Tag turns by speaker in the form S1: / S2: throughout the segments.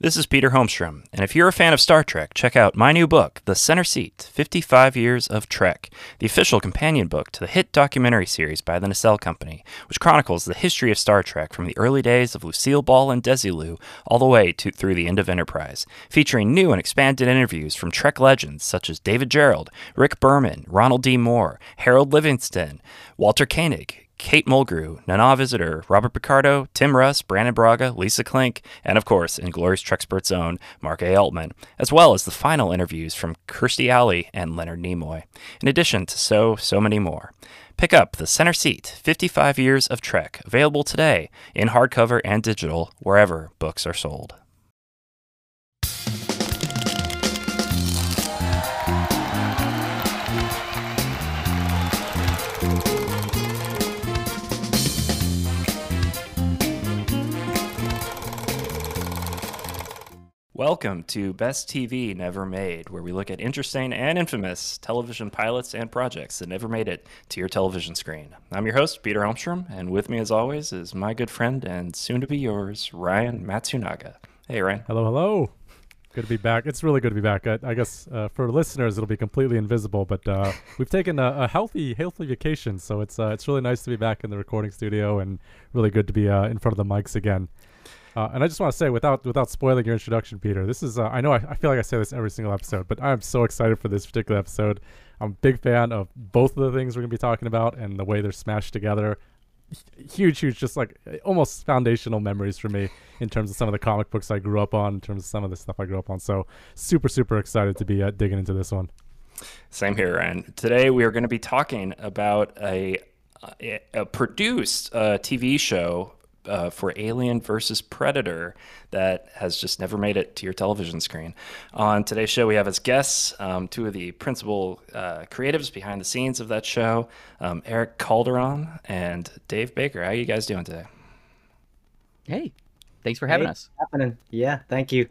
S1: This is Peter Holmstrom, and if you're a fan of Star Trek, check out my new book, The Center Seat 55 Years of Trek, the official companion book to the hit documentary series by the Nacelle Company, which chronicles the history of Star Trek from the early days of Lucille Ball and Desilu all the way to through the end of Enterprise, featuring new and expanded interviews from Trek legends such as David Gerrold, Rick Berman, Ronald D. Moore, Harold Livingston, Walter Koenig, Kate Mulgrew, Nana Visitor, Robert Picardo, Tim Russ, Brannon Braga, Lisa Klink, and of course, Inglorious Trekspert's own Mark A. Altman, as well as the final interviews from Kirstie Alley and Leonard Nimoy, in addition to so, so many more. Pick up The Center Seat 55 Years of Trek, available today in hardcover and digital wherever books are sold. Welcome to Best TV Never Made, where we look at interesting and infamous television pilots and projects that never made it to your television screen. I'm your host, Peter Holmstrom, and with me, as always, is my good friend and soon to be yours, Ryan Matsunaga. Hey, Ryan.
S2: Hello, hello. Good to be back. It's really good to be back. I, I guess uh, for listeners, it'll be completely invisible, but uh, we've taken a, a, healthy, healthy vacation, so it's uh, it's really nice to be back in the recording studio and really good to be uh, in front of the mics again. Uh, and I just want to say, without without spoiling your introduction, Peter, this is uh, I know I, I, feel like I say this every single episode, but I'm so excited for this particular episode. I'm a big fan of both of the things we're gonna be talking about and the way they're smashed together. Huge, huge, just like almost foundational memories for me in terms of some of the comic books I grew up on, in terms of some of the stuff I grew up on. So super, super excited to be uh, digging into this one.
S1: Same here, and today we are going to be talking about a a produced uh, TV show uh, for Alien versus Predator that has just never made it to your television screen. On today's show, we have as guests um, two of the principal uh, creatives behind the scenes of that show, um, Eric Calderon and Dave Baker. How are you guys doing today?
S3: Hey, thanks for having
S4: hey,
S3: us.
S4: Happening. Yeah, thank you.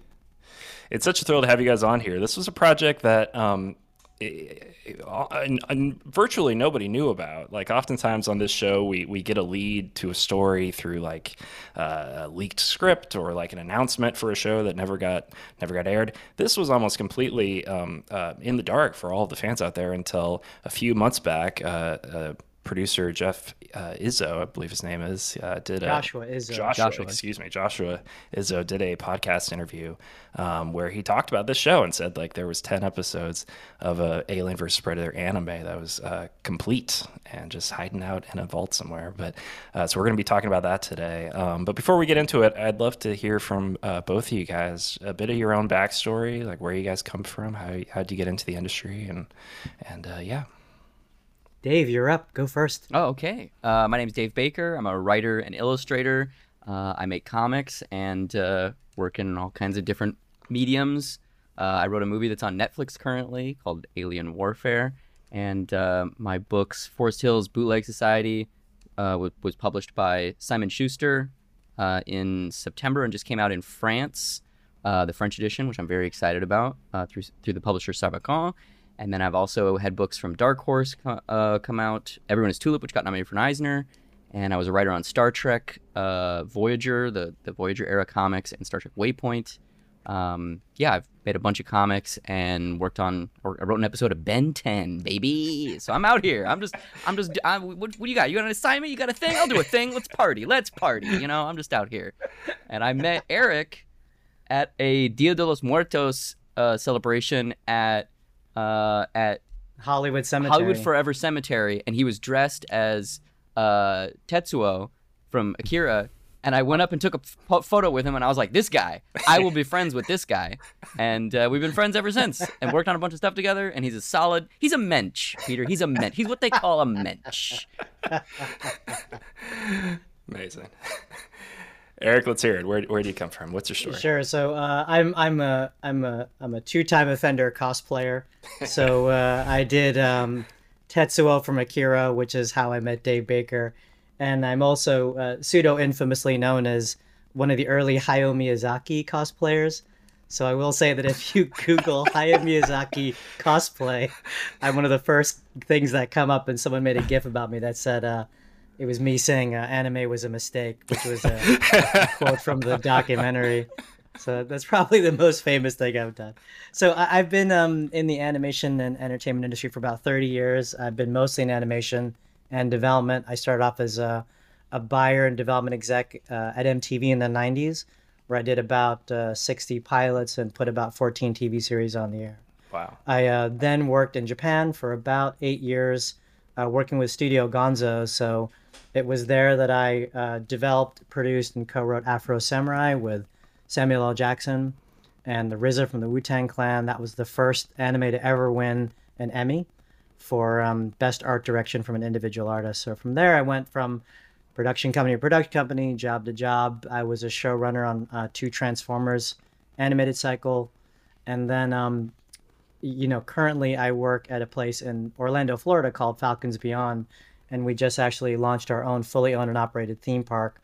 S1: It's such a thrill to have you guys on here. This was a project that um, and, and virtually nobody knew about. Like oftentimes on this show, we, we get a lead to a story through like uh, a leaked script or like an announcement for a show that never got never got aired. This was almost completely um, uh, in the dark for all the fans out there until a few months back. Uh, uh producer Jeff uh, Izzo, I believe his name is, uh, did
S4: Joshua a, Izzo.
S1: Joshua, Joshua, excuse me, Joshua Izzo did a podcast interview um, where he talked about this show and said like there was ten episodes of a Alien versus Predator anime that was uh, complete and just hiding out in a vault somewhere. But uh, so we're going to be talking about that today. Um, but before we get into it, I'd love to hear from uh, both of you guys a bit of your own backstory, like where you guys come from, how how did you get into the industry, and and uh, yeah.
S4: Dave, you're up. Go first.
S3: Oh, okay. Uh, my name is Dave Baker. I'm a writer and illustrator. Uh, I make comics and uh, work in all kinds of different mediums. Uh, I wrote a movie that's on Netflix currently called Alien Warfare. And uh, my books, Forest Hills Bootleg Society, uh, was, was published by Simon Schuster in September and just came out in France, the French edition, which I'm very excited about through, through the publisher Sarbacane. And then I've also had books from Dark Horse uh, come out. Everyone is Tulip, which got nominated for an Eisner. And I was a writer on Star Trek, uh, Voyager, the, the Voyager era comics, and Star Trek Waypoint. Um, yeah, I've made a bunch of comics and worked on, or I wrote an episode of Ben 10, baby. So I'm out here. I'm just, I'm just, I, what, what do you got? You got an assignment? You got a thing? I'll do a thing. Let's party. Let's party. You know, I'm just out here. And I met Eric at a Dia de los Muertos uh, celebration at uh, at
S4: Hollywood Cemetery.
S3: Hollywood Forever Cemetery, and he was dressed as uh, Tetsuo from Akira. And I went up and took a f- photo with him, and I was like, "This guy, I will be friends with this guy." And uh, we've been friends ever since, and worked on a bunch of stuff together. And he's a solid. He's a mensch, Peter. He's a mensch. He's what they call a mensch.
S1: Amazing. Eric, let's hear it. Where, where do you come from? What's your story?
S4: Sure. So uh, I'm I'm a I'm a I'm a two time offender cosplayer. So uh, I did um, Tetsuo from Akira, which is how I met Dave Baker, and I'm also uh, pseudo infamously known as one of the early Hayao Miyazaki cosplayers. So I will say that if you Google Hayao Miyazaki cosplay, I'm one of the first things that come up, and someone made a GIF about me that said uh, it was me saying uh, anime was a mistake, which was a, a quote from the documentary. so that's probably the most famous thing I've done. So I, have been um, in the animation and entertainment industry for about 30 years. I've been mostly in animation and development. I started off as a, a buyer and development exec uh, at MTV in the 90s, where I did about uh, 60 pilots and put about 14 TV series on the air.
S1: Wow.
S4: I uh, then worked in Japan for about eight years, uh, working with Studio Gonzo. So it was there that I uh, developed, produced, and co-wrote Afro Samurai with Samuel L. Jackson and the RZA from the Wu Tang Clan. That was the first anime to ever win an Emmy for um, best art direction from an individual artist. So from there, I went from production company to production company, job to job. I was a showrunner on uh, two Transformers animated cycle, and then um, you know currently I work at a place in Orlando, Florida called Falcons Beyond, and we just actually launched our own fully owned and operated theme park.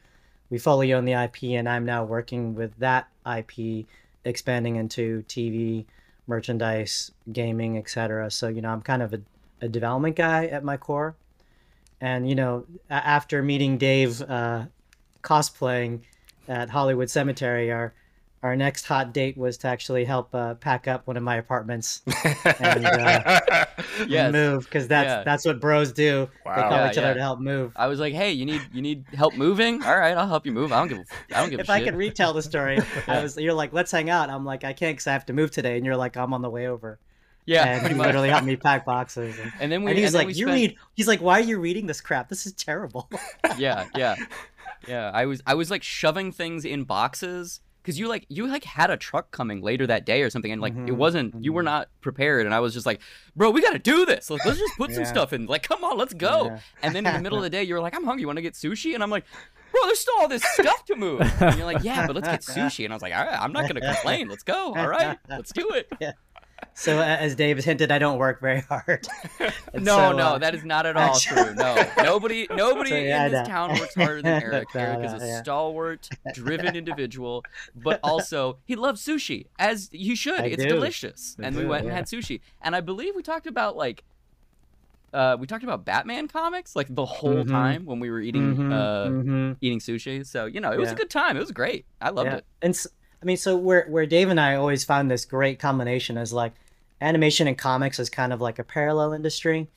S4: We fully own the IP, and I'm now working with that IP, expanding into TV, merchandise, gaming, etc. So you know I'm kind of a, a development guy at my core and you know, after meeting Dave uh, cosplaying at Hollywood Cemetery, our our next hot date was to actually help uh, pack up one of my apartments and uh, yes. move because that's yeah. that's what bros do. Wow. They call yeah, each other yeah. to help move.
S3: I was like, "Hey, you need you need help moving? All right, I'll help you move. I don't give a, I don't give
S4: if
S3: a
S4: I could retell the story, I was you're like, "Let's hang out." I'm like, "I can't because I have to move today," and you're like, "I'm on the way over."
S3: Yeah,
S4: and he literally helped me pack boxes. And,
S3: and then we
S4: and he's
S3: and
S4: like, "You spent... read?" He's like, "Why are you reading this crap? This is terrible."
S3: yeah, yeah, yeah. I was I was like shoving things in boxes because you like you like had a truck coming later that day or something, and like mm-hmm, it wasn't mm-hmm. you were mm-hmm. not prepared, and I was just like, "Bro, we got to do this. Like, let's just put yeah. some stuff in. Like, come on, let's go." Yeah. And then in the middle of the day, you were like, "I'm hungry. You want to get sushi?" And I'm like bro, there's still all this stuff to move. And you're like, yeah, but let's get sushi. And I was like, all right, I'm not going to complain. Let's go. All right, let's do it.
S4: Yeah so as Dave has hinted, I don't work very hard.
S3: no, so, no, uh, that is not at all true. No, nobody, nobody so, yeah, in this town works harder than Eric. no, Eric is a yeah. stalwart, driven individual, but also he loves sushi, as you should. I it's do. delicious, I and do, we went yeah. and had sushi. And I believe we talked about like uh, we talked about Batman comics like the whole mm-hmm. time when we were eating mm-hmm, uh, mm-hmm. eating sushi. So you know, it was a good time. It was great. I loved it.
S4: And I mean, so where where Dave and I always found this great combination is like animation and comics is kind of like a parallel industry,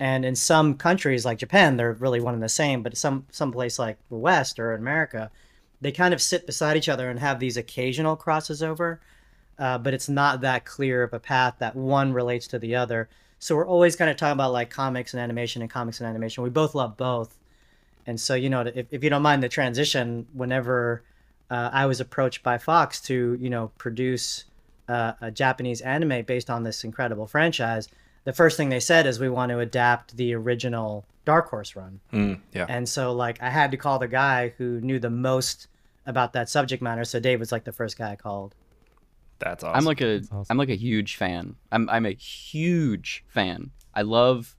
S4: and in some countries like Japan, they're really one and the same. But some some place like the West or America, they kind of sit beside each other and have these occasional crosses over, uh, but it's not that clear of a path that one relates to the other. So we're always kind of talking about like comics and animation and comics and animation. We both love both, and so you know, if, if you don't mind the transition, whenever uh, I was approached by Fox to, you know, produce uh, a Japanese anime based on this incredible franchise. The first thing they said is we want to adapt the original Dark Horse run.
S1: Mm, yeah.
S4: And so, like, I had to call the guy who knew the most about that subject matter. So Dave was like the first guy I called.
S1: That's awesome.
S3: I'm like a awesome. I'm like a huge fan. I'm I'm a huge fan. I love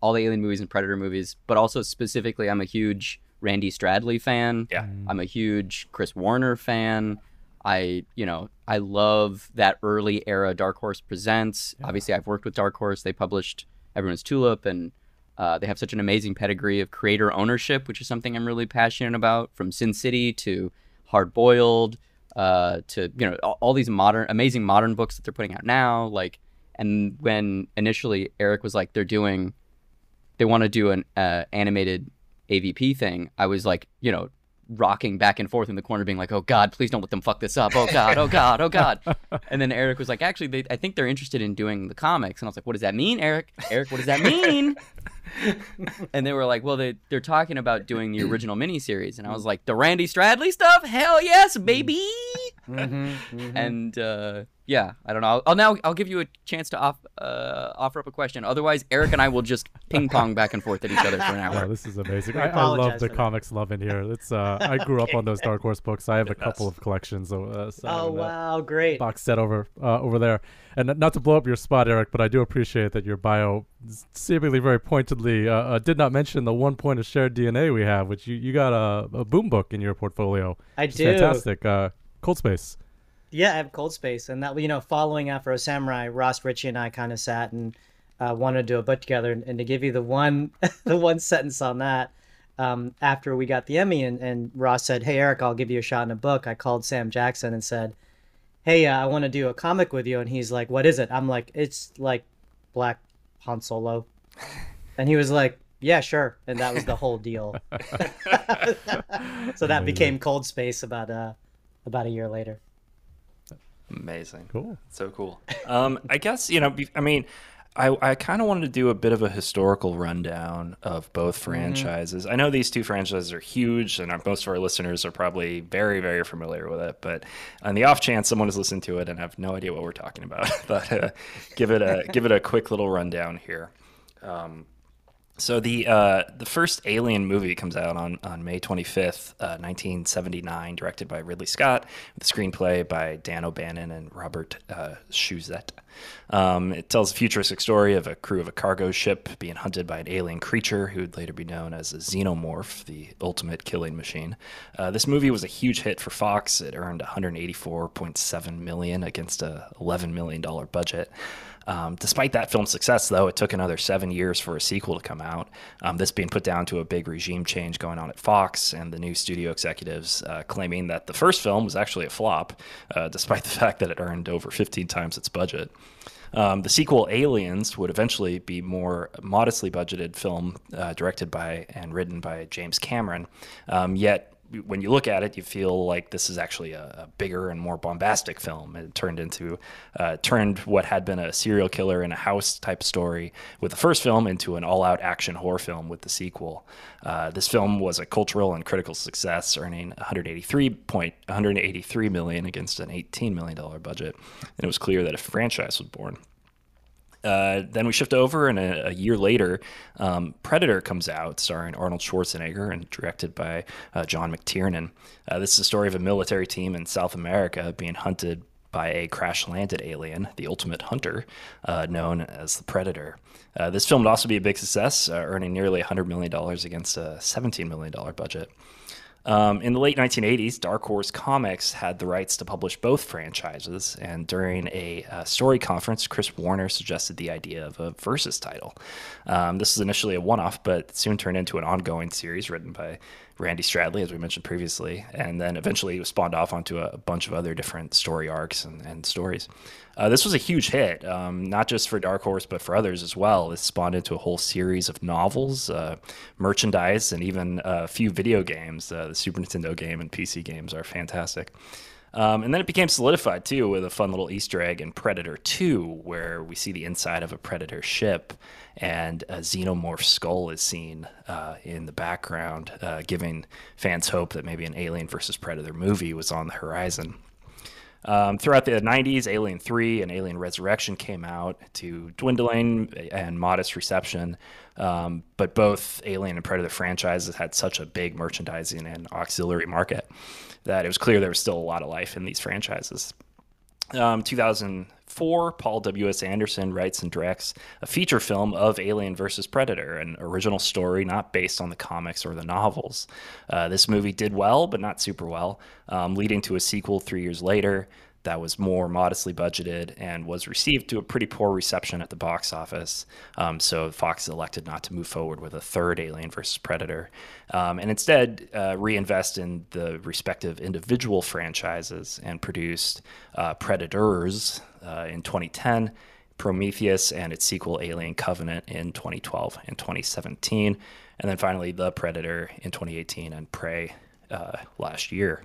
S3: all the Alien movies and Predator movies, but also specifically, I'm a huge Randy Stradley fan.
S1: Yeah.
S3: I'm a huge Chris Warner fan. I, you know, I love that early era Dark Horse Presents. Yeah. Obviously, I've worked with Dark Horse. They published Everyone's Tulip, and uh, they have such an amazing pedigree of creator ownership, which is something I'm really passionate about. From Sin City to Hard Boiled, uh, to you know all, all, these modern, amazing modern books that they're putting out now. Like, and when initially Eric was like, they're doing, they want to do an uh, animated AVP thing, I was like, you know, rocking back and forth in the corner, being like, "Oh God, please don't let them fuck this up! Oh God, oh God, oh God!" and then Eric was like, "Actually, they, I think they're interested in doing the comics." And I was like, "What does that mean, Eric? Eric, what does that mean?" and they were like, "Well, they they're talking about doing the original miniseries." And I was mm. like, "The Randy Stradley stuff? Hell yes, baby!" Mm-hmm, mm-hmm. And uh, yeah, I don't know. I'll, I'll, now I'll give you a chance to off, uh, offer up a question. Otherwise, Eric and I will just ping pong back and forth at each other for an hour.
S2: Oh, this is amazing. I, I, love the comics love in here. It's uh, I grew up on those Dark Horse books. I have a couple of collections. Uh,
S4: oh wow, great
S2: box set over uh, over there. And not to blow up your spot, Eric, but I do appreciate that your bio seemingly very pointedly uh, uh, did not mention the one point of shared DNA we have, which you, you got a, a boom book in your portfolio.
S4: I do.
S2: Fantastic. Uh, Cold Space.
S4: Yeah, I have Cold Space, and that you know, following Afro Samurai, Ross Richie and I kind of sat and uh, wanted to do a book together, and, and, to give you the one, the one sentence on that. Um, after we got the Emmy, and, and Ross said, "Hey Eric, I'll give you a shot in a book." I called Sam Jackson and said, hey, uh, I want to do a comic with you, and he's like, what is it? I'm like, it's like Black Han Solo, and he was like, yeah, sure, and that was the whole deal. so that became Cold Space about uh about a year later.
S1: Amazing.
S2: Cool.
S1: So cool. Um, I guess, you know, I mean, I, I kind of wanted to do a bit of a historical rundown of both
S4: Mm-hmm.
S1: franchises. I know these two franchises are huge, and our, most of our listeners are probably very, very familiar with it. But on the off chance someone has listened to it and have no idea what we're talking about, but uh, give it a give it a quick little rundown here. Um, so the uh, the first Alien movie comes out on, on May 25th, uh, 1979, directed by Ridley Scott, with a screenplay by Dan O'Bannon and Robert uh. Um, it tells a futuristic story of a crew of a cargo ship being hunted by an alien creature who would later be known as a xenomorph, the ultimate killing machine. Uh, this movie was a huge hit for Fox. It earned 184.7 million against a 11 million dollar budget. Um, despite that film's success, though, it took another seven years for a sequel to come out. Um, this being put down to a big regime change going on at Fox and the new studio executives uh, claiming that the first film was actually a flop, uh, despite the fact that it earned over 15 times its budget. Um, the sequel, Aliens, would eventually be more modestly budgeted film uh, directed by and written by James Cameron. Um, yet, when you look at it, you feel like this is actually a, a bigger and more bombastic film. It turned into uh, turned what had been a serial killer in a house type story with the first film into an all out action horror film with the sequel. Uh, this film was a cultural and critical success, earning 183 point 183 million against an 18 million dollar budget, and it was clear that a franchise was born. Uh, then we shift over, and a, a year later, um, Predator comes out, starring Arnold Schwarzenegger and directed by uh, John McTiernan. Uh, this is the story of a military team in South America being hunted by a crash landed alien, the ultimate hunter, uh, known as the Predator. Uh, this film would also be a big success, earning nearly $100 million against a $17 million budget. Um, in the late 1980s, Dark Horse Comics had the rights to publish both franchises, and during a uh, story conference, Chris Warner suggested the idea of a versus title. Um, this was initially a one off, but soon turned into an ongoing series written by Randy Stradley, as we mentioned previously, and then eventually it spawned off onto a bunch of other different story arcs and, and stories. Uh, this was a huge hit, um, not just for Dark Horse, but for others as well. It spawned into a whole series of novels, uh, merchandise, and even a few video games. Uh, the Super Nintendo game and PC games are fantastic. Um, and then it became solidified too with a fun little Easter egg in Predator 2, where we see the inside of a Predator ship and a xenomorph skull is seen uh, in the background, uh, giving fans hope that maybe an Alien versus Predator movie was on the horizon. Um, throughout the 90s, Alien 3 and Alien Resurrection came out to dwindling and modest reception. Um, but both Alien and Predator franchises had such a big merchandising and auxiliary market that it was clear there was still a lot of life in these franchises. Um, 2004, Paul W.S. Anderson writes and directs a feature film of Alien versus Predator, an original story not based on the comics or the novels. Uh, this movie did well, but not super well, um, leading to a sequel three years later that was more modestly budgeted and was received to a pretty poor reception at the box office. Um, so Fox elected not to move forward with a third Alien versus Predator, um, and instead uh, reinvest in the respective individual franchises and produced uh, Predators uh, in 2010. Prometheus and its sequel Alien Covenant in 2012 and 2017, and then finally The Predator in 2018 and Prey uh, last year.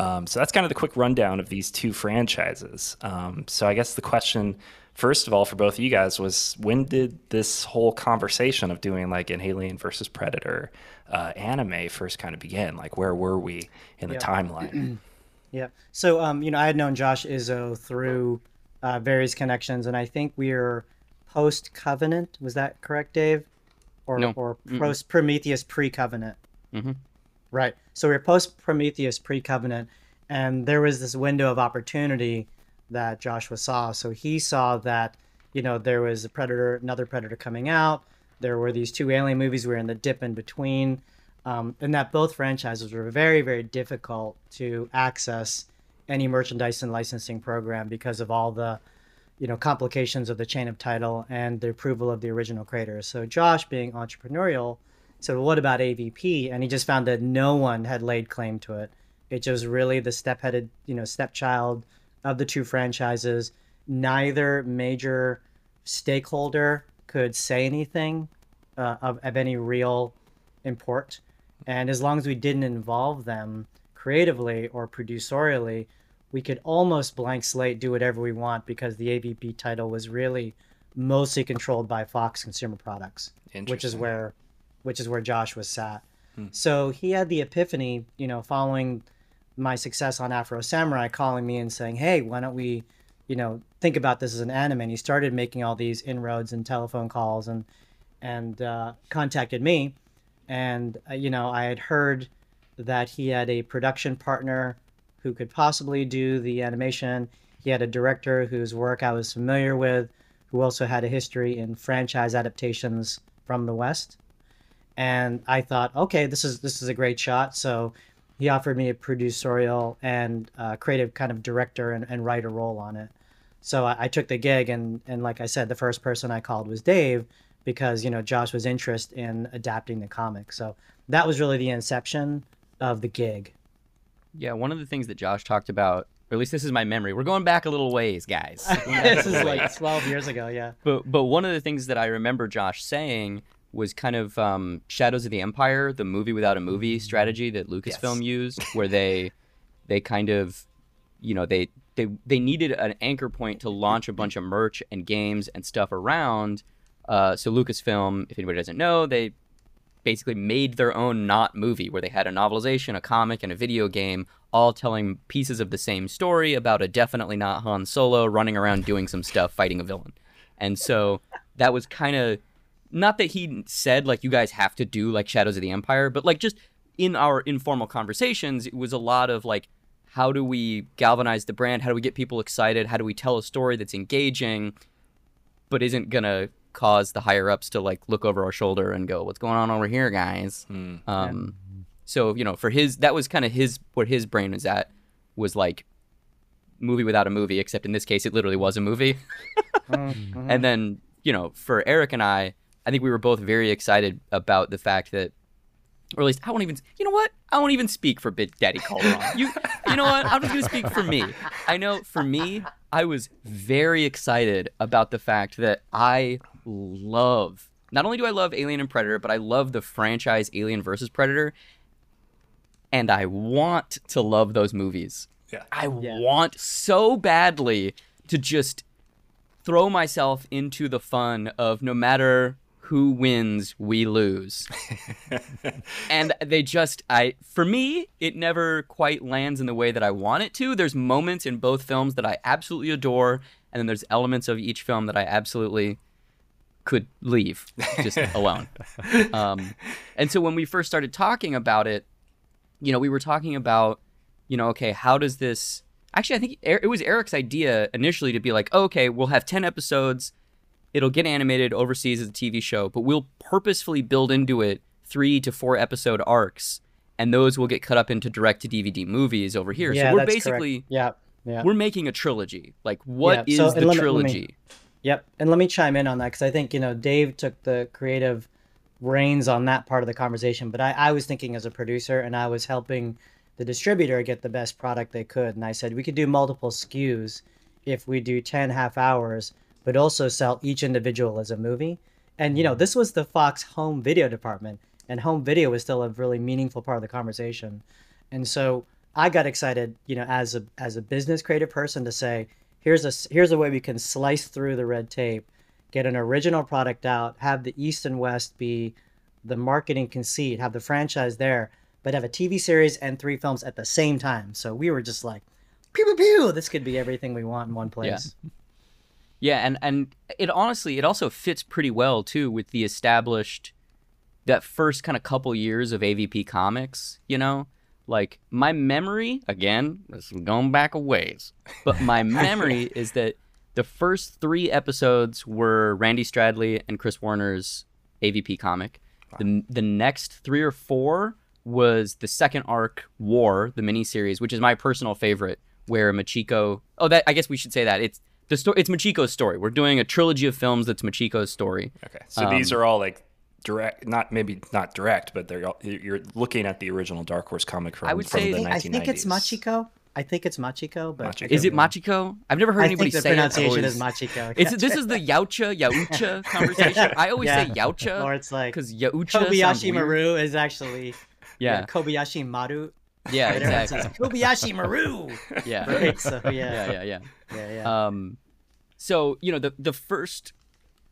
S1: Um, so that's kind of the quick rundown of these two franchises. Um, so I guess the question, first of all, for both of you guys was when did this whole conversation of doing like an Alien versus Predator uh, anime first kind of begin? Like where were we in the
S4: Yeah.
S1: timeline?
S4: Yeah. So, um, you know, I had known Josh Izzo through uh, various connections, and I think we are post Covenant. Was that correct, Dave? Or
S3: No.
S4: or post Prometheus pre Covenant?
S3: Mhm.
S4: Right. So we are post Prometheus pre Covenant, and there was this window of opportunity that Joshua saw. So he saw that, you know, there was a Predator, another Predator coming out. There were these two Alien movies. We were in the dip in between um, and that both franchises were very, very difficult to access any merchandise and licensing program because of all the, you know, complications of the chain of title and the approval of the original creators. So Josh, being entrepreneurial, said, "Well, what about AVP?" And he just found that no one had laid claim to it. It was really the step-headed, you know, stepchild of the two franchises. Neither major stakeholder could say anything uh, of, of any real import. And as long as we didn't involve them creatively or producerially, we could almost blank slate do whatever we want because the AVP title was really mostly controlled by Fox Consumer Products, which is where which is where Josh was sat. So he had the epiphany, you know, following my success on Afro Samurai, calling me and saying, "Hey, why don't we, you know, think about this as an anime?" And he started making all these inroads and telephone calls and and uh, contacted me, and uh, you know, I had heard that he had a production partner who could possibly do the animation. He had a director whose work I was familiar with, who also had a history in franchise adaptations from the West. And I thought, okay, this is this is a great shot. So he offered me a producerial and uh, creative kind of director and, and writer role on it. So I, I took the gig, and and like I said, the first person I called was Dave because you know Josh was interested in adapting the comic. So that was really the inception of the gig.
S3: Yeah, one of the things that Josh talked about, or at least this is my memory. We're going back a little ways, guys.
S4: this is like 12 years ago, yeah.
S3: But but one of the things that I remember Josh saying was kind of um, Shadows of the Empire, the movie without a movie strategy that Lucasfilm used, where they they kind of you know they they they needed an anchor point to launch a bunch of merch and games and stuff around. Uh, so Lucasfilm, if anybody doesn't know, they basically made their own not movie where they had a novelization, a comic, and a video game all telling pieces of the same story about a definitely not Han Solo running around doing some stuff fighting a villain. And so that was kind of not that he said like you guys have to do like Shadows of the Empire, but like just in our informal conversations, it was a lot of like how do we galvanize the brand? How do we get people excited? How do we tell a story that's engaging but isn't going to cause the higher ups to like look over our shoulder and go, "What's going on over here, guys?" Um, so you know, for his that was kind of his what his brain was at was like movie without a movie, except in this case, it literally was a movie. and then you know, for Eric and I, I think we were both very excited about the fact that, or at least I won't even. You know what? I won't even speak for Big Daddy Calderon. You, you know what? I'm just gonna speak for me. I know for me, I was very excited about the fact that I love. Not only do I love Alien and Predator, but I love the franchise Alien versus Predator, and I want to love those movies.
S1: Yeah.
S3: I want so badly to just throw myself into the fun of no matter who wins, we lose. and they just I for me, it never quite lands in the way that I want it to. There's moments in both films that I absolutely adore, and then there's elements of each film that I absolutely could leave just alone. Um, and so when we first started talking about it, you know, we were talking about, you know, okay, how does this actually? I think it was Eric's idea initially to be like, oh, okay, we'll have ten episodes, it'll get animated overseas as a TV show, but we'll purposefully build into it three to four episode arcs, and those will get cut up into direct to DVD movies over here.
S4: Yeah,
S3: so we're
S4: that's
S3: basically
S4: correct. yeah, yeah.
S3: we're making a trilogy. Like, what
S4: Yeah,
S3: is
S4: so-
S3: the
S4: let me-
S3: trilogy?
S4: Yep. And let me chime in on that because I think, you know, Dave took the creative reins on that part of the conversation, but I, I was thinking as a producer and I was helping the distributor get the best product they could. And I said, we could do multiple SKUs if we do 10 half hours, but also sell each individual as a movie. And, you know, mm. this was the Fox home video department, and home video was still a really meaningful part of the conversation. And so I got excited, you know, as a as a business creative person to say, here's a here's a way we can slice through the red tape, get an original product out, have the East and West be the marketing conceit, have the franchise there, but have a TV series and three films at the same time. So we were just like, pew pew pew, this could be everything we want in one place.
S3: Yeah, and and it honestly it also fits pretty well too with the established that first kind of couple years of AVP comics, you know? Like my memory, again, this is going back a ways, but my memory is that the first 3 episodes were Randy Stradley and Chris Warner's AVP comic. The the next 3 or 4 was the second arc War, the miniseries, which is my personal favorite where Machiko Oh, that I guess we should say that. It's the story it's Machiko's story. We're doing a trilogy of films that's Machiko's story.
S1: Okay. So these are all like direct, not maybe not direct, but they're all, you're looking at the original Dark Horse comic from,
S3: I would
S1: from
S3: say-
S1: the
S4: I
S1: 1990s.
S4: think, I think it's Machiko. I think it's Machiko, but
S1: Machiko.
S3: Is it Machiko? I've never heard
S4: I
S3: anybody
S4: think the
S3: say it. I've
S4: pronunciation
S3: always-
S4: is Machiko.
S3: It's this is the Yautja Yautja conversation. I always
S4: Yeah.
S3: say Yautja
S4: or it's like
S3: because Yautja
S4: Kobayashi. Maru is actually
S3: Yeah,
S4: Kobayashi Maru.
S3: yeah, exactly.
S4: says, Kobayashi Maru.
S3: Yeah,
S4: Right. So yeah,
S3: yeah, yeah, yeah.
S4: yeah, yeah.
S3: Um, so you know the the first,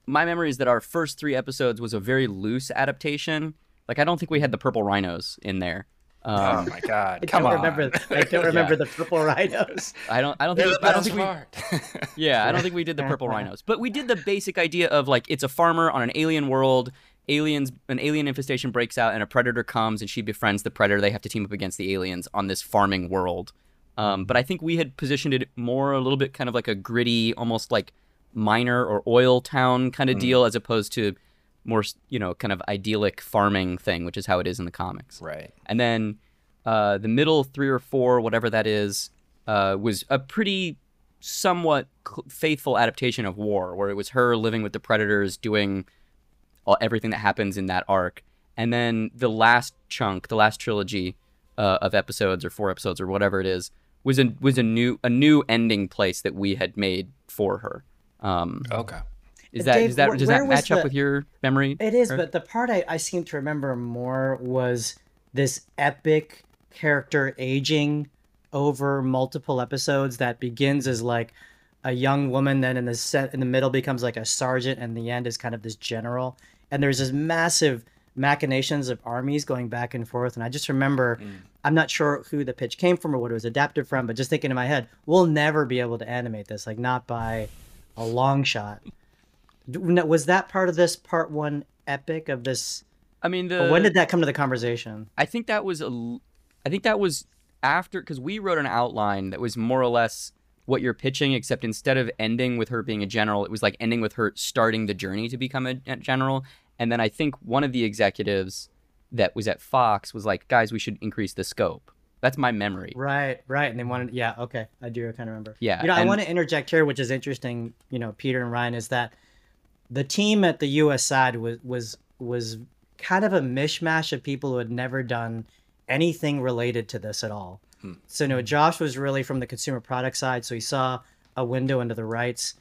S3: my memory is that our first three episodes was a very loose adaptation. Like I don't think we had the purple rhinos in there.
S1: Oh
S3: Um,
S1: my god!
S4: I
S1: Come
S4: don't
S1: on.
S4: remember. I don't remember the purple rhinos.
S3: I don't. I don't think.
S1: the
S3: we, I don't think we. Yeah, I don't think we did the purple rhinos, but we did the basic idea of like it's a farmer on an alien world. Aliens, an alien infestation breaks out, and a predator comes, and she befriends the predator. They have to team up against the aliens on this farming world. Um, but I think we had positioned it more a little bit kind of like a gritty, almost like miner or oil town kind of deal, as opposed to more, you know, kind of idyllic farming thing, which is how it is in the comics.
S1: right.
S3: And then uh, the middle three or four, whatever that is, uh, was a pretty somewhat faithful adaptation of War, where it was her living with the Predators, doing all, everything that happens in that arc. And then the last chunk, the last trilogy uh, of episodes or four episodes or whatever it is, was a was a new a new ending place that we had made for her. Um,
S1: Okay.
S3: is that
S4: Dave,
S3: does that does that
S4: was
S3: match up with your memory?
S4: It is,
S3: Eric?
S4: but the part I, I seem to remember more was this epic character aging over multiple episodes that begins as like a young woman, then in the set in the middle becomes like a sergeant, and the end is kind of this general. And there's this massive machinations of armies going back and forth. And I just remember, mm. I'm not sure who the pitch came from or what it was adapted from, but just thinking in my head, we'll never be able to animate this, like not by a long shot. Was that part of this part one epic of this?
S3: I mean, the
S4: when did that come to the conversation?
S3: I think that was a, I think that was after because we wrote an outline that was more or less what you're pitching, except instead of ending with her being a general, it was like ending with her starting the journey to become a general. And then I think one of the executives that was at Fox was like, "Guys, we should increase the scope." That's my memory.
S4: Right, right. And they wanted, yeah, okay, I do kind of remember.
S3: Yeah,
S4: You know, I want to interject here, which is interesting. You know, Peter and Ryan is that the team at the U.S. side was was was kind of a mishmash of people who had never done anything related to this at all. So, you know, Josh was really from the consumer product side, so he saw a window into the rights.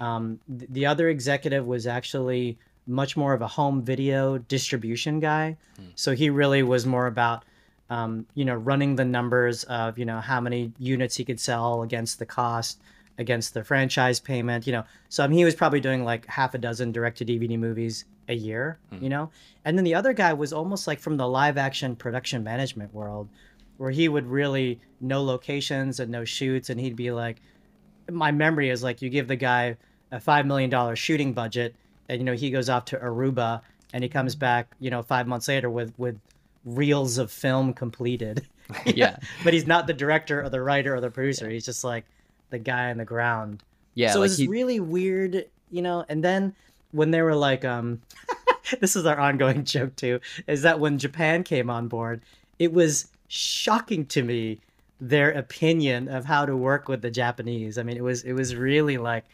S4: Um, th- the other executive was actually much more of a home video distribution guy. So he really was more about, um, you know, running the numbers of, you know, how many units he could sell against the cost, against the franchise payment, you know. So I mean, he was probably doing like half a dozen direct to DVD movies a year, you know. And then the other guy was almost like from the live action production management world, where he would really know locations and know shoots, and he'd be like, my memory is like you give the guy a five million dollar shooting budget, and you know he goes off to Aruba, and he comes back, you know, five months later with with reels of film completed.
S3: Yeah.
S4: but he's not the director or the writer or the producer. He's just like the guy on the ground.
S3: Yeah,
S4: so
S3: like
S4: it's
S3: he,
S4: really weird, you know. And then when they were like, um, this is our ongoing joke too, is that when Japan came on board, it was shocking to me their opinion of how to work with the Japanese. I mean, it was it was really like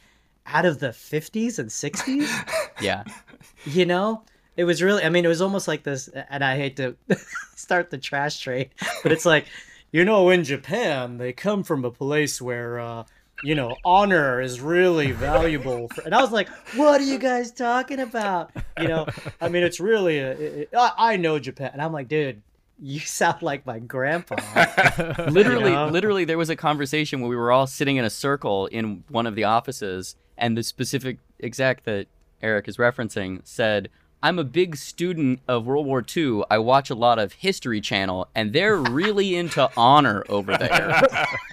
S4: out of the 50s and 60s,
S3: yeah,
S4: you know. It was really, I mean, it was almost like this, and I hate to start the trash trade, but it's like, you know, in Japan, they come from a place where, uh, you know, honor is really valuable. For, and I was like, what are you guys talking about? You know, I mean, it's really, a, it, I, I know Japan. And I'm like, dude, you sound like my grandpa.
S3: literally,
S4: know?
S3: literally, there was a conversation where we were all sitting in a circle in one of the offices, and the specific exec that Eric is referencing said, "I'm a big student of World War II. I watch a lot of History Channel, and they're really into honor over there."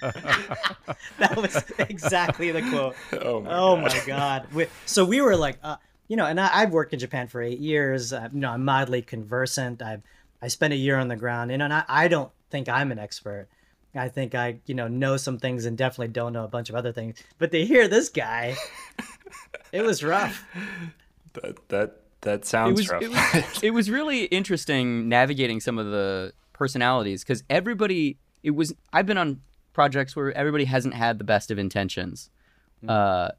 S4: that was exactly the quote.
S1: Oh my
S4: Oh
S1: god.
S4: my god! We, so we were like, uh, you know, and I, I've worked in Japan for eight years. Uh, you know, I'm mildly conversant. I've I spent a year on the ground, you know, and I, I don't think I'm an expert. I think I, you know, know some things and definitely don't know a bunch of other things. But to hear this guy, it was rough.
S1: That that that
S3: it
S1: sounds
S3: was,
S1: rough.
S3: it was it was really interesting navigating some of the personalities because everybody it was I've been on projects where everybody hasn't had the best of intentions, uh,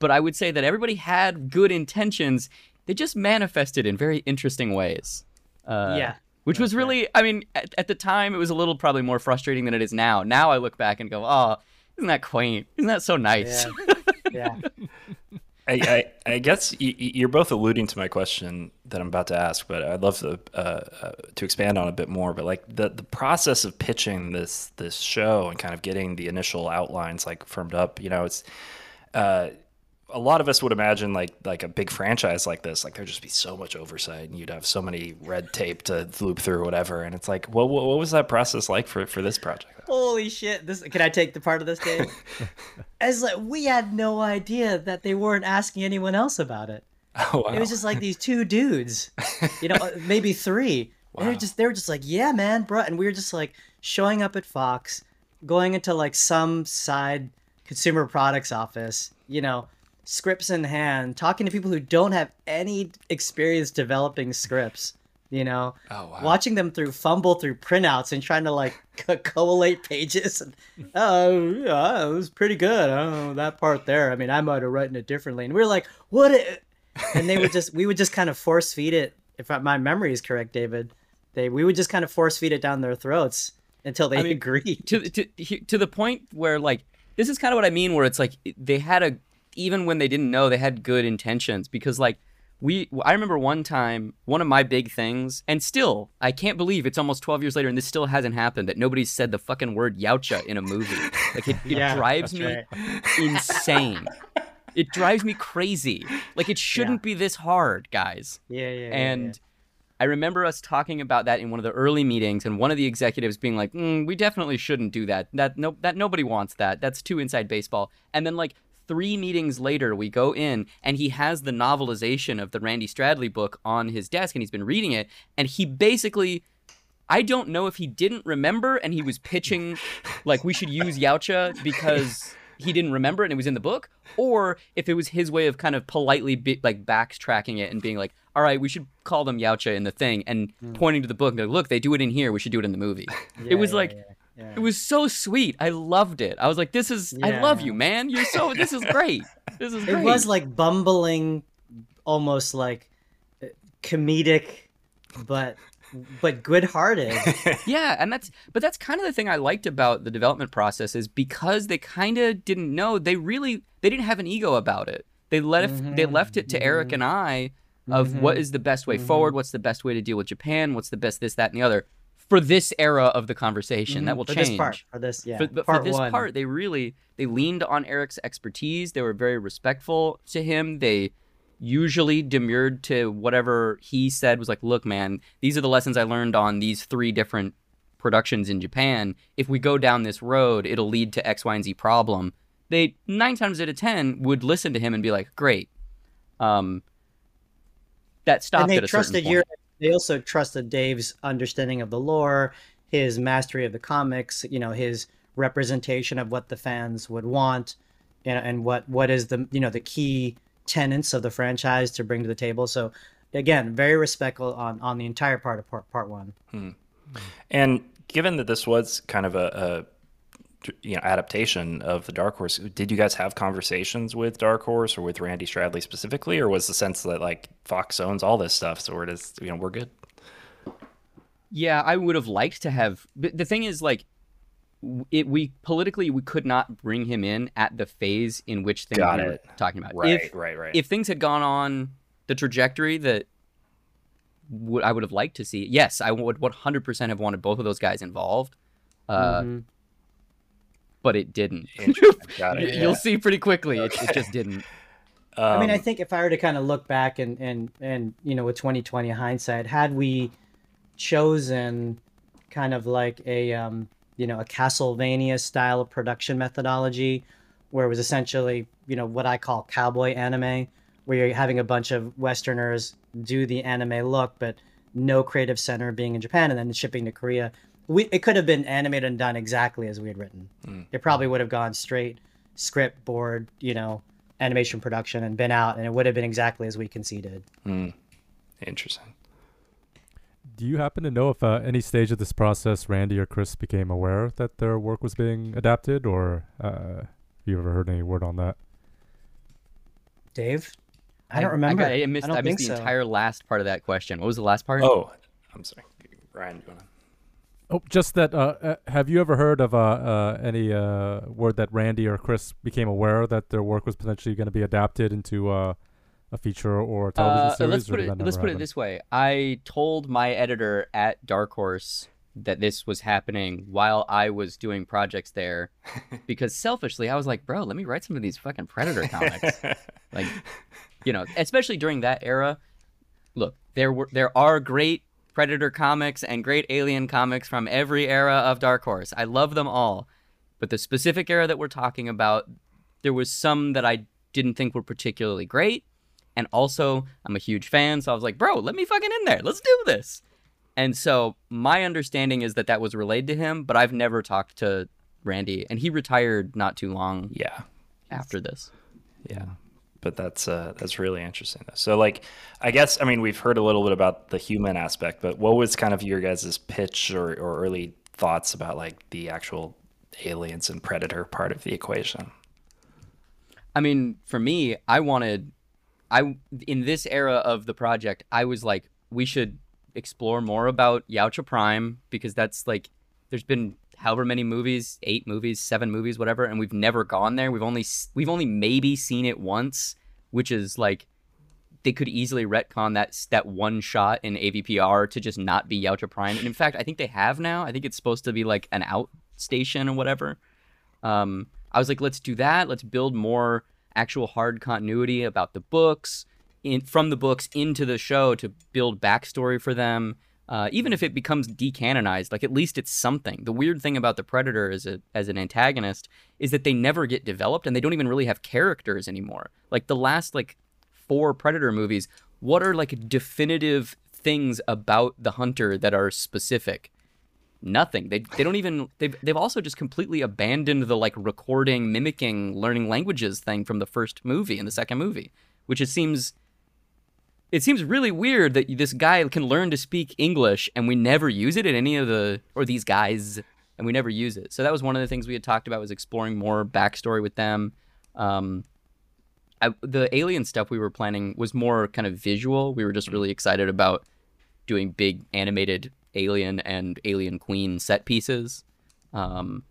S3: but I would say that everybody had good intentions. They just manifested in very interesting ways. Uh,
S4: Yeah.
S3: Which was really, I mean, at, at the time it was a little probably more frustrating than it is now. Now I look back and go, oh, isn't that quaint? Isn't that so nice?
S4: Yeah. yeah.
S1: I, I, I guess y- y- you're both alluding to my question that I'm about to ask, but I'd love to uh, uh, to expand on a bit more. But like the the process of pitching this this show and kind of getting the initial outlines like firmed up, you know, it's uh, a lot of us would imagine like like a big franchise like this, like there'd just be so much oversight and you'd have so many red tape to loop through whatever. And it's like, what what, what was that process like for for this project?
S4: Holy shit! This can I take the part of this, Dave? As like we had no idea that they weren't asking anyone else about it.
S1: Oh, wow.
S4: It was just like these two dudes, you know, uh, maybe three. Wow. They were just they were just like, yeah, man, bro, and we were just like showing up at Fox, going into like some side consumer products office, you know, scripts in hand, talking to people who don't have any experience developing scripts, you know,
S1: Oh, wow.
S4: watching them through fumble through printouts and trying to like co- collate pages and oh yeah it was pretty good. Oh that part there. I mean i might have written it differently. And we were like what i-" and they would just we would just kind of force feed it if my memory is correct david they we would just kind of force feed it down their throats until they
S3: mean,
S4: agreed.
S3: to to to the point where like this is kind of what I mean where it's like they had a even when they didn't know they had good intentions because like we I remember one time one of my big things and still I can't believe it's almost 12 years later and this still hasn't happened that nobody's said the fucking word yautja in a movie like it, it
S4: Yeah,
S3: drives me
S4: right.
S3: insane it drives me crazy like it shouldn't be this hard guys
S4: yeah yeah, yeah,
S3: and I remember us talking about that in one of the early meetings, and one of the executives being like, mm, "We definitely shouldn't do that. That no, that nobody wants that. That's too inside baseball." And then like three meetings later, we go in, and he has the novelization of the Randy Stradley book on his desk, and he's been reading it, and he basically. I don't know if he didn't remember and he was pitching like we should use Yautja because he didn't remember it and it was in the book, or if it was his way of kind of politely be, like backtracking it and being like, "All right, we should call them Yautja in the thing," and hmm. pointing to the book and like, "Look, they do it in here. We should do it in the movie."
S4: yeah,
S3: it was
S4: yeah,
S3: like
S4: yeah, yeah.
S3: it was so sweet. I loved it. I was like, "This is I love you, man. You're so this is great. This is Great.
S4: it was like bumbling almost like comedic but but good-hearted
S3: Yeah, and that's but that's kind of the thing I liked about the development process is because they kind of didn't know they really they didn't have an ego about it. They let it, they mm-hmm, left it to Eric mm-hmm. and I of what mm-hmm, is the best way forward, what's the best way to deal with Japan, what's the best this that and the other for this era of the conversation that will
S4: for
S3: change.
S4: this part for this yeah
S3: For, but
S4: part
S3: for this
S4: one.
S3: part, they really they leaned on Eric's expertise. They were very respectful to him. They usually demurred to whatever he said was like, "Look, man, these are the lessons I learned on these three different productions in Japan. If we go down this road, it'll lead to X, Y, and Z problem." They nine times out of ten would listen to him and be like, "Great." Um, that stopped
S4: and they
S3: at a certain
S4: trusted your they also trusted dave's understanding of the lore his mastery of the comics you know his representation of what the fans would want you know, and what what is the you know the key tenets of the franchise to bring to the table. So again very respectful on on the entire part of part, part one. Hmm.
S1: And given that this was kind of a, a you know adaptation of the Dark Horse, did you guys have conversations with Dark Horse or with Randy Stradley specifically, or was the sense that like Fox owns all this stuff, so it is you know we're good?
S3: Yeah, I would have liked to have. But the thing is, like, it we politically we could not bring him in at the phase in which things
S1: Got
S3: we were
S1: it.
S3: talking about.
S1: Right,
S3: if,
S1: right, right.
S3: If things had gone on the trajectory that would I would have liked to see, yes, I would 100% have wanted both of those guys involved. Uh,
S4: Mhm.
S3: But it didn't.
S1: Got it,
S3: You- You'll
S1: yeah.
S3: see pretty quickly. It, it just didn't.
S4: I mean, I
S1: Um,
S4: think if I were to kind of look back and and and you know with 2020 hindsight, had we chosen kind of like a um, you know a Castlevania style of production methodology, where it was essentially you know what I call cowboy anime, where you're having a bunch of Westerners do the anime look, but no creative center being in Japan and then shipping to Korea. We, it could have been animated and done exactly as we had written. It probably would have gone straight script board, you know, animation production and been out, and it would have been exactly as we conceded.
S1: interesting.
S2: Do you happen to know if uh, any stage of this process Randy or Chris became aware that their work was being adapted, or uh, have you ever heard any word on that?
S4: Dave, I don't remember.
S3: I, got, I missed,
S4: don't
S3: I missed the
S4: so.
S3: entire last part of that question. What was the last part?
S1: Oh, I'm sorry. Ryan, you wanna?
S2: Oh, just that. Uh, uh, have you ever heard of uh, uh, any uh, word that Randy or Chris became aware that their work was potentially going to be adapted into uh, a feature or a television
S3: Uh,
S2: series?
S3: let's put it let's put it this way. I told my editor at Dark Horse that this was happening while I was doing projects there because selfishly I was like, bro, let me write some of these fucking Predator comics. like, you know, especially during that era. Look, there were there are great Predator comics and great Alien comics from every era of Dark Horse. I love them all. But the specific era that we're talking about, there was some that I didn't think were particularly great. And also, I'm a huge fan, so I was like, bro, let me fucking in there. Let's do this. And so my understanding is that that was relayed to him, but I've never talked to Randy, and he retired not too long
S1: Yeah.
S3: after this.
S1: Yeah. But that's uh, that's really interesting. Though. So, like, I guess I mean we've heard a little bit about the human aspect, but what was kind of your guys' pitch or, or early thoughts about like the actual aliens and predator part of the equation?
S3: I mean, for me, I wanted, I in this era of the project, I was like, we should explore more about Yautja Prime because that's like, there's been however many movies, eight movies, seven movies, whatever, and we've never gone there. We've only we've only maybe seen it once, which is like, they could easily retcon that that one shot in AVPR to just not be Yautja Prime. And in fact, I think they have now. I think it's supposed to be like an outstation or whatever. Um, I was like, let's do that. Let's build more actual hard continuity about the books in from the books into the show to build backstory for them. Uh, even if it becomes decanonized, like at least it's something. The weird thing about the Predator as a as an antagonist is that they never get developed and they don't even really have characters anymore. Like the last like four Predator movies, what are like definitive things about the hunter that are specific? nothing. They they don't even they've they've also just completely abandoned the like recording, mimicking, learning languages thing from the first movie and the second movie, which it seems it seems really weird that this guy can learn to speak English and we never use it in any of the or these guys and we never use it. So that was one of the things we had talked about was exploring more backstory with them. Um, I, the alien stuff we were planning was more kind of visual. We were just really excited about doing big animated alien and alien queen set pieces um,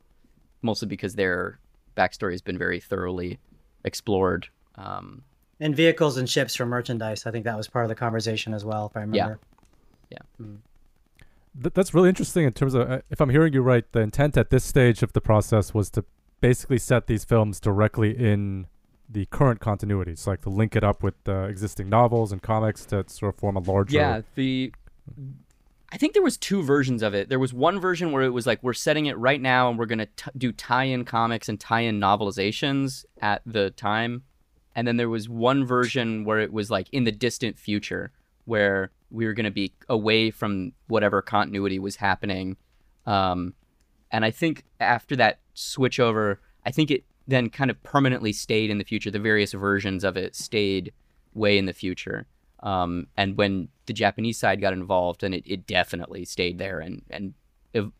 S3: mostly because their backstory has been very thoroughly explored um,
S4: And vehicles and ships for merchandise. I think that was part of the conversation as well, if I remember.
S2: yeah, Th- that's really interesting in terms of, uh, if I'm hearing you right, the intent at this stage of the process was to basically set these films directly in the current continuities, like to link it up with uh, existing novels and comics to sort of form a larger.
S3: yeah the i think there was two versions of it there was one version where it was like we're setting it right now and we're going to t- do tie-in comics and tie-in novelizations at the time and then there was one version where it was like in the distant future where we were going to be away from whatever continuity was happening. Um, and i think after that switch over i think it then kind of permanently stayed in the future. The various versions of it stayed way in the future. Um, and when the japanese side got involved and it, it definitely stayed there and and ev-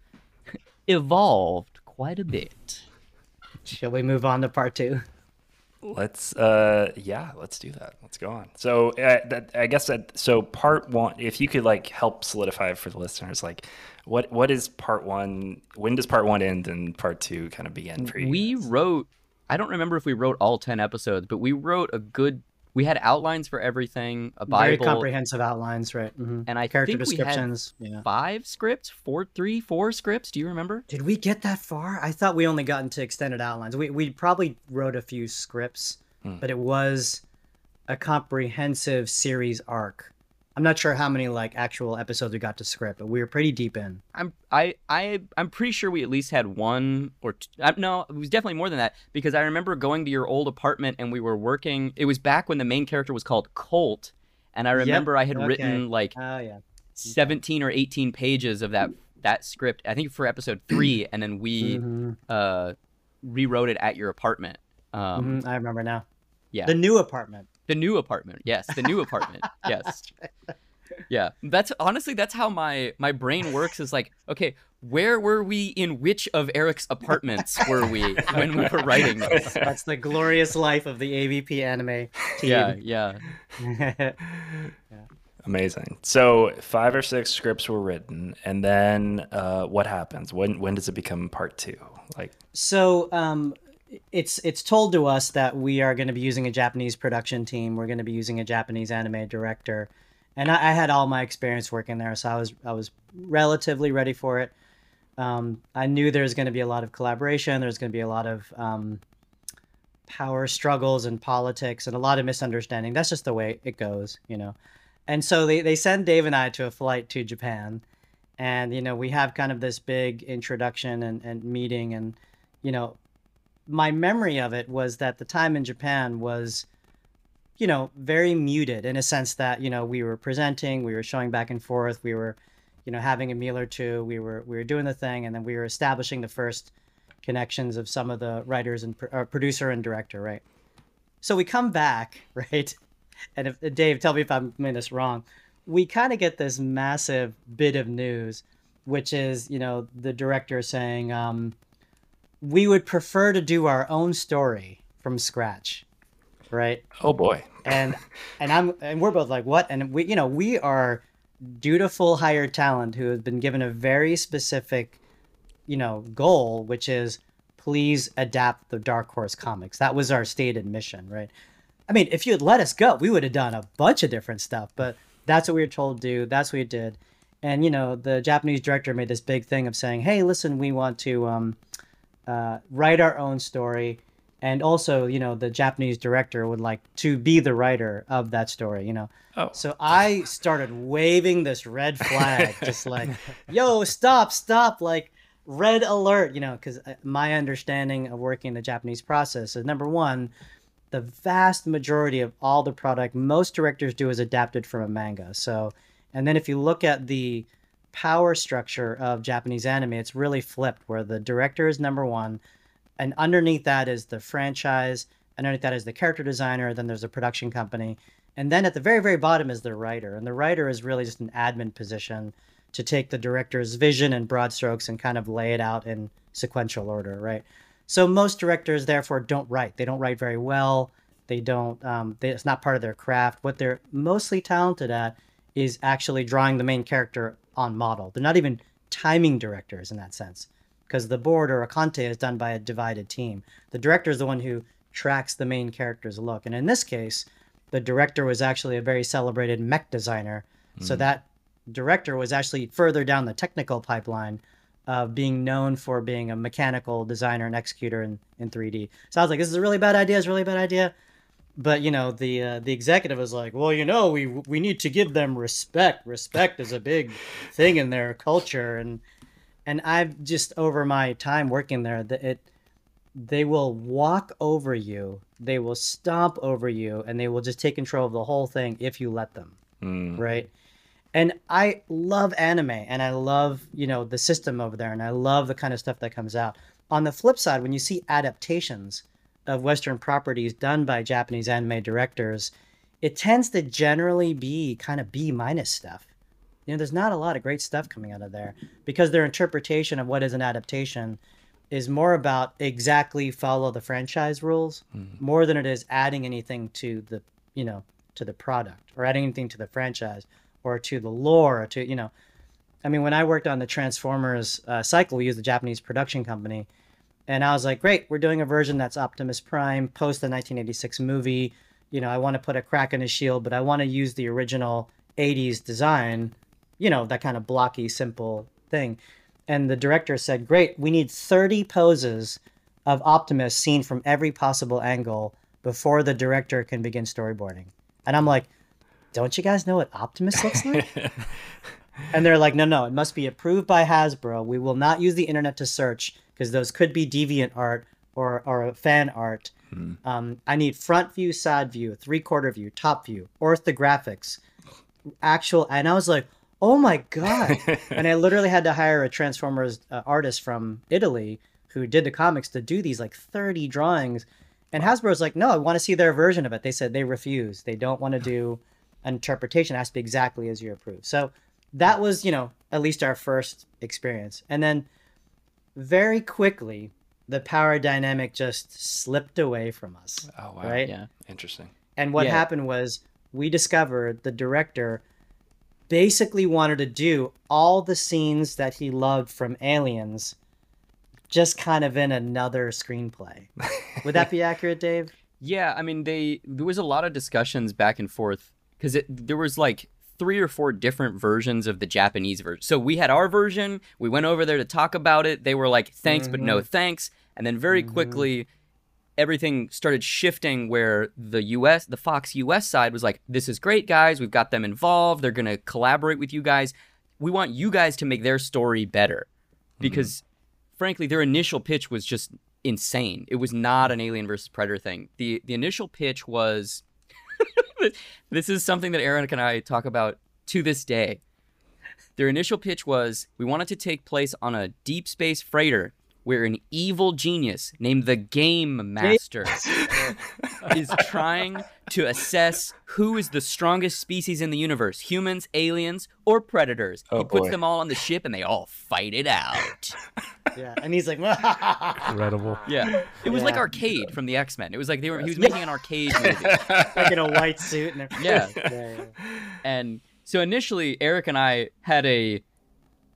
S3: evolved quite a bit.
S4: Shall we move on to part two?
S1: Let's, uh, yeah, let's do that. Let's go on. So, uh, that, I guess that so part one. If you could like help solidify for the listeners, like what what is part one? When does part one end and part two kind of begin for you?
S3: we
S1: guys?
S3: wrote i don't remember if we wrote all 10 episodes but we wrote a good we had outlines for everything a
S4: Very comprehensive outlines, right? hmm
S3: and i
S4: Character
S3: think we had
S4: descriptions. Yeah.
S3: five scripts four three four scripts do you remember
S4: Did we get that far? I thought we only got into extended outlines. We we probably wrote a few scripts,
S1: Hmm.
S4: but it was a comprehensive series arc. I'm not sure how many like actual episodes we got to script, but we were pretty deep in.
S3: I'm I I I'm pretty sure we at least had one or two, uh, no, it was definitely more than that because I remember going to your old apartment and we were working. It was back when the main character was called Colt, and I remember I had
S4: okay.
S3: written like
S4: Oh yeah.
S3: 17 or 18 pages of that that script. I think for episode three, and then we
S4: Mhm,
S3: uh rewrote it at your apartment. Um,
S4: mhm, I remember now.
S3: yeah.
S4: The new apartment.
S3: The new apartment. Yes, the new apartment. Yes. Yeah. That's honestly that's how my my brain works is like, okay, where were we in which of Eric's apartments were we when we were writing this?
S4: That's the glorious life of the AVP anime team.
S3: Yeah, yeah.
S1: Amazing. So five or six scripts were written, and then uh, what happens? When when does it become part two? Like
S4: So um, it's it's told to us that we are going to be using a Japanese production team. We're going to be using a Japanese anime director, and I, I had all my experience working there, so I was I was relatively ready for it. Um, I knew there was going to be a lot of collaboration. There's going to be a lot of um, power struggles and politics and a lot of misunderstanding. That's just the way it goes, you know. And so they, they send Dave and I to a flight to Japan. And, you know, we have kind of this big introduction and, and meeting. And, you know, my memory of it was that the time in Japan was, you know, very muted in a sense that, you know, we were presenting, we were showing back and forth, we were, you know, having a meal or two, we were we were doing the thing, and then we were establishing the first connections of some of the writers and uh, producer and director, right? So we come back, right? And if Dave, tell me if I'm doing this wrong. We kind of get this massive bit of news, which is, you know, the director saying, um, "We would prefer to do our own story from scratch," right?
S1: oh boy,
S4: and and I'm and we're both like what? And we you know we are dutiful hired talent who has been given a very specific you know goal which is please adapt the dark horse comics. That was our stated mission right? I mean if you had let us go we would have done a bunch of different stuff but that's what we were told to do. That's what we did. And you know the japanese director made this big thing of saying hey listen we want to um, uh, write our own story. And also you know the japanese director would like to be the writer of that story you know.
S1: Oh.
S4: so i started waving this red flag just like yo stop stop like red alert you know because my understanding of working the japanese process is number one the vast majority of all the product most directors do is adapted from a manga. So and then if you look at the power structure of japanese anime it's really flipped where the director is number one and underneath that is the franchise underneath that is the character designer then there's a production company and then at the very very bottom is the writer and the writer is really just an admin position to take the director's vision and broad strokes and kind of lay it out in sequential order right? So most directors therefore don't write. They don't write very well. They don't um, they, it's not part of their craft. What they're mostly talented at is actually drawing the main character on model they're not even timing directors in that sense because the board or a conte is done by a divided team. The director is the one who tracks the main character's look. And in this case, the director was actually a very celebrated mech designer. So mm. that director was actually further down the technical pipeline of being known for being a mechanical designer and executor in, in 3D. So I was like, this is a really bad idea. It's a really bad idea. But you know, the uh, the executive was like, well, you know, we we need to give them respect. Respect is a big thing in their culture, and and I've just over my time working there that it they will walk over you, they will stomp over you, and they will just take control of the whole thing if you let them.
S1: Mm.
S4: Right. And I love anime and I love, you know, the system over there and I love the kind of stuff that comes out. On the flip side, when you see adaptations of Western properties done by Japanese anime directors, it tends to generally be kind of B minus stuff. You know, there's not a lot of great stuff coming out of there because their interpretation of what is an adaptation is more about exactly follow the franchise rules more than it is adding anything to the, you know, to the product or adding anything to the franchise or to the lore or to, you know, I mean, when I worked on the Transformers uh, cycle, we used the Japanese production company. And I was like, great, we're doing a version that's Optimus Prime post the 1986 movie. You know, I want to put a crack in his shield, but I want to use the original 80s design, you know, that kind of blocky, simple thing. And the director said, great, we need 30 poses of Optimus seen from every possible angle before the director can begin storyboarding. And I'm like, don't you guys know what Optimus looks like? And they're like, no, no, it must be approved by Hasbro. We will not use the internet to search because those could be deviant art or, or fan art. Um, I need front view, side view, three quarter view, top view, orthographics, actual. And I was like, oh my God. and I literally had to hire a Transformers uh, artist from Italy who did the comics to do these like 30 drawings. And Hasbro's like, no, I want to see their version of it. They said they refuse. They don't want to do an interpretation. It has to be exactly as you approve. So that was, you know, at least our first experience. And then very quickly, the power dynamic just slipped away from us.
S1: Oh wow.
S4: Right?
S3: Yeah.
S1: Interesting.
S4: And what
S3: Yeah.
S4: happened was we discovered the director basically wanted to do all the scenes that he loved from Aliens, just kind of in another screenplay. Would that be accurate, Dave?
S3: Yeah, I mean, they there was a lot of discussions back and forth because there was like three or four different versions of the Japanese version. So we had our version. We went over there to talk about it. They were like, "Thanks, but no mm-hmm. thanks." And then very mm-hmm. quickly, everything started shifting where the US, the Fox US side was like, "This is great, guys. We've got them involved. They're going to collaborate with you guys. We want you guys to make their story better." Mm-hmm. Because frankly, their initial pitch was just insane. It was not an Alien versus Predator thing. The the initial pitch was this is something that Eric and I talk about to this day. Their initial pitch was we wanted to take place on a deep space freighter where an evil genius named the Game Master is trying to assess who is the strongest species in the universe humans, aliens, or predators.
S1: Oh,
S3: he puts
S1: boy.
S3: them all on the ship and they all fight it out.
S4: Yeah, and he's like,
S2: Incredible.
S3: Yeah. It was like arcade from the X Men. It was like they were he was making an arcade movie.
S4: like in a white suit and everything.
S3: Yeah.
S4: yeah, yeah.
S3: And so initially Eric and I had a